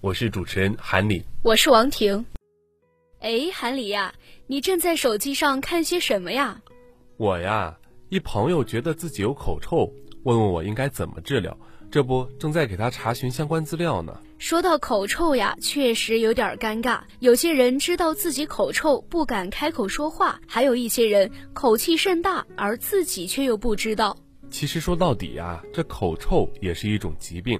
我是主持人韩礼。我是王婷。哎，韩里呀，你正在手机上看些什么呀？我呀，一朋友觉得自己有口臭，问问我应该怎么治疗，这不正在给他查询相关资料呢。说到口臭呀，确实有点尴尬。有些人知道自己口臭，不敢开口说话；还有一些人口气甚大，而自己却又不知道。其实说到底呀，这口臭也是一种疾病。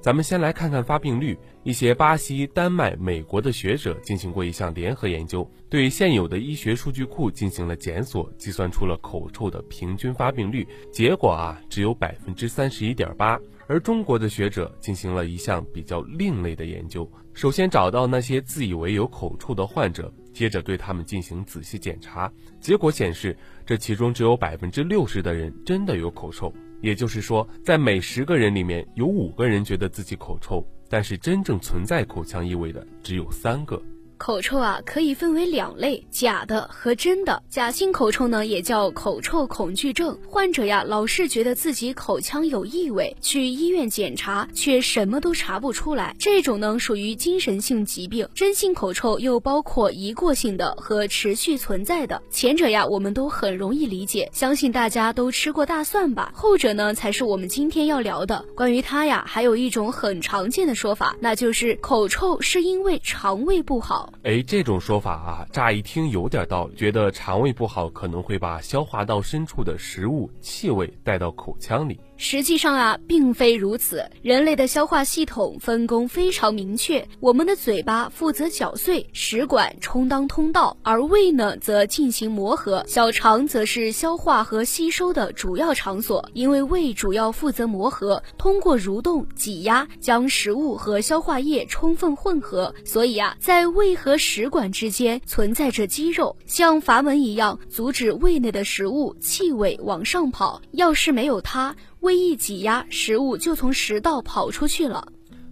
咱们先来看看发病率。一些巴西、丹麦、美国的学者进行过一项联合研究，对现有的医学数据库进行了检索，计算出了口臭的平均发病率。结果啊，只有百分之三十一点八。而中国的学者进行了一项比较另类的研究，首先找到那些自以为有口臭的患者，接着对他们进行仔细检查。结果显示，这其中只有百分之六十的人真的有口臭。也就是说，在每十个人里面有五个人觉得自己口臭，但是真正存在口腔异味的只有三个。口臭啊，可以分为两类：假的和真的。假性口臭呢，也叫口臭恐惧症。患者呀，老是觉得自己口腔有异味，去医院检查却什么都查不出来。这种呢，属于精神性疾病。真性口臭又包括一过性的和持续存在的。前者呀，我们都很容易理解，相信大家都吃过大蒜吧。后者呢，才是我们今天要聊的。关于它呀，还有一种很常见的说法，那就是口臭是因为肠胃不好。哎，这种说法啊，乍一听有点道理，觉得肠胃不好可能会把消化道深处的食物、气味带到口腔里。实际上啊，并非如此。人类的消化系统分工非常明确，我们的嘴巴负责搅碎，食管充当通道，而胃呢则进行磨合，小肠则是消化和吸收的主要场所。因为胃主要负责磨合，通过蠕动、挤压将食物和消化液充分混合，所以啊，在胃和食管之间存在着肌肉，像阀门一样阻止胃内的食物、气味往上跑。要是没有它，胃一挤压，食物就从食道跑出去了。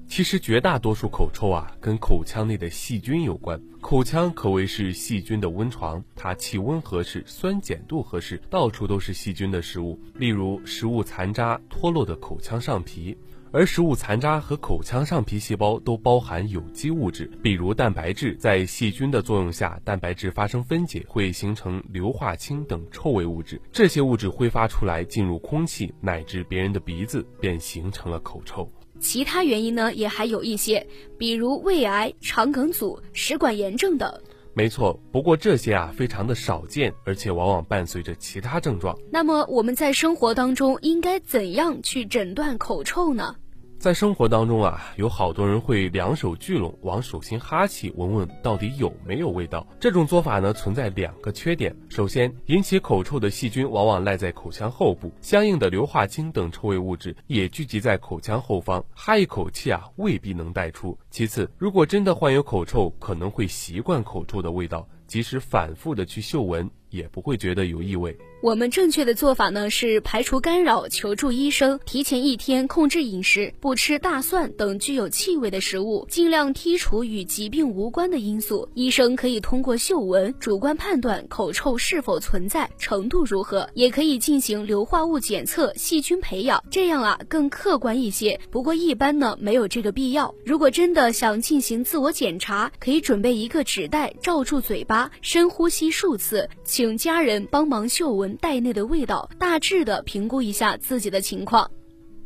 其实绝大多数口臭啊，跟口腔内的细菌有关。口腔可谓是细菌的温床，它气温合适，酸碱度合适，到处都是细菌的食物。例如食物残渣脱落的口腔上皮，而食物残渣和口腔上皮细胞都包含有机物质，比如蛋白质。在细菌的作用下，蛋白质发生分解，会形成硫化氢等臭味物质。这些物质挥发出来，进入空气乃至别人的鼻子，便形成了口臭。其他原因呢，也还有一些，比如胃癌、肠梗阻、食管炎症等。没错，不过这些啊非常的少见，而且往往伴随着其他症状。那么我们在生活当中应该怎样去诊断口臭呢？在生活当中啊，有好多人会两手聚拢，往手心哈气，闻闻到底有没有味道。这种做法呢，存在两个缺点。首先，引起口臭的细菌往往赖在口腔后部，相应的硫化氢等臭味物质也聚集在口腔后方，哈一口气啊，未必能带出。其次，如果真的患有口臭，可能会习惯口臭的味道，即使反复的去嗅闻，也不会觉得有异味。我们正确的做法呢是排除干扰，求助医生，提前一天控制饮食，不吃大蒜等具有气味的食物，尽量剔除与疾病无关的因素。医生可以通过嗅闻主观判断口臭是否存在，程度如何，也可以进行硫化物检测、细菌培养，这样啊更客观一些。不过一般呢没有这个必要。如果真的想进行自我检查，可以准备一个纸袋罩住嘴巴，深呼吸数次，请家人帮忙嗅闻。袋内的味道，大致的评估一下自己的情况。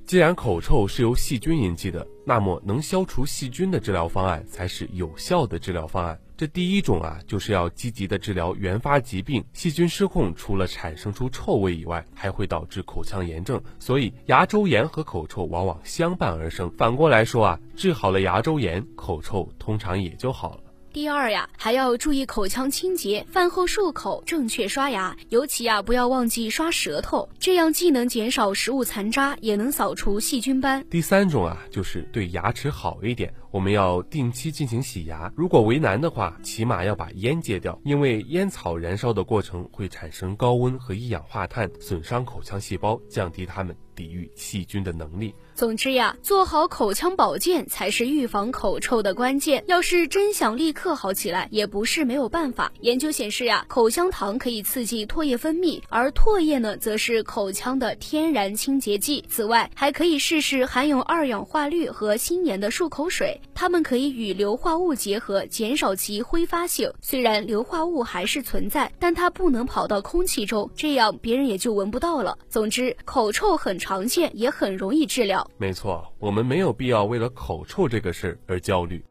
既然口臭是由细菌引起的，那么能消除细菌的治疗方案才是有效的治疗方案。这第一种啊，就是要积极的治疗原发疾病。细菌失控，除了产生出臭味以外，还会导致口腔炎症，所以牙周炎和口臭往往相伴而生。反过来说啊，治好了牙周炎，口臭通常也就好了。第二呀，还要注意口腔清洁，饭后漱口，正确刷牙，尤其呀不要忘记刷舌头，这样既能减少食物残渣，也能扫除细菌斑。第三种啊，就是对牙齿好一点，我们要定期进行洗牙。如果为难的话，起码要把烟戒掉，因为烟草燃烧的过程会产生高温和一氧化碳，损伤口腔细胞，降低它们抵御细菌的能力。总之呀，做好口腔保健才是预防口臭的关键。要是真想立刻好起来，也不是没有办法。研究显示呀，口香糖可以刺激唾液分泌，而唾液呢，则是口腔的天然清洁剂。此外，还可以试试含有二氧化氯和新盐的漱口水，它们可以与硫化物结合，减少其挥发性。虽然硫化物还是存在，但它不能跑到空气中，这样别人也就闻不到了。总之，口臭很常常见，也很容易治疗。没错，我们没有必要为了口臭这个事儿而焦虑。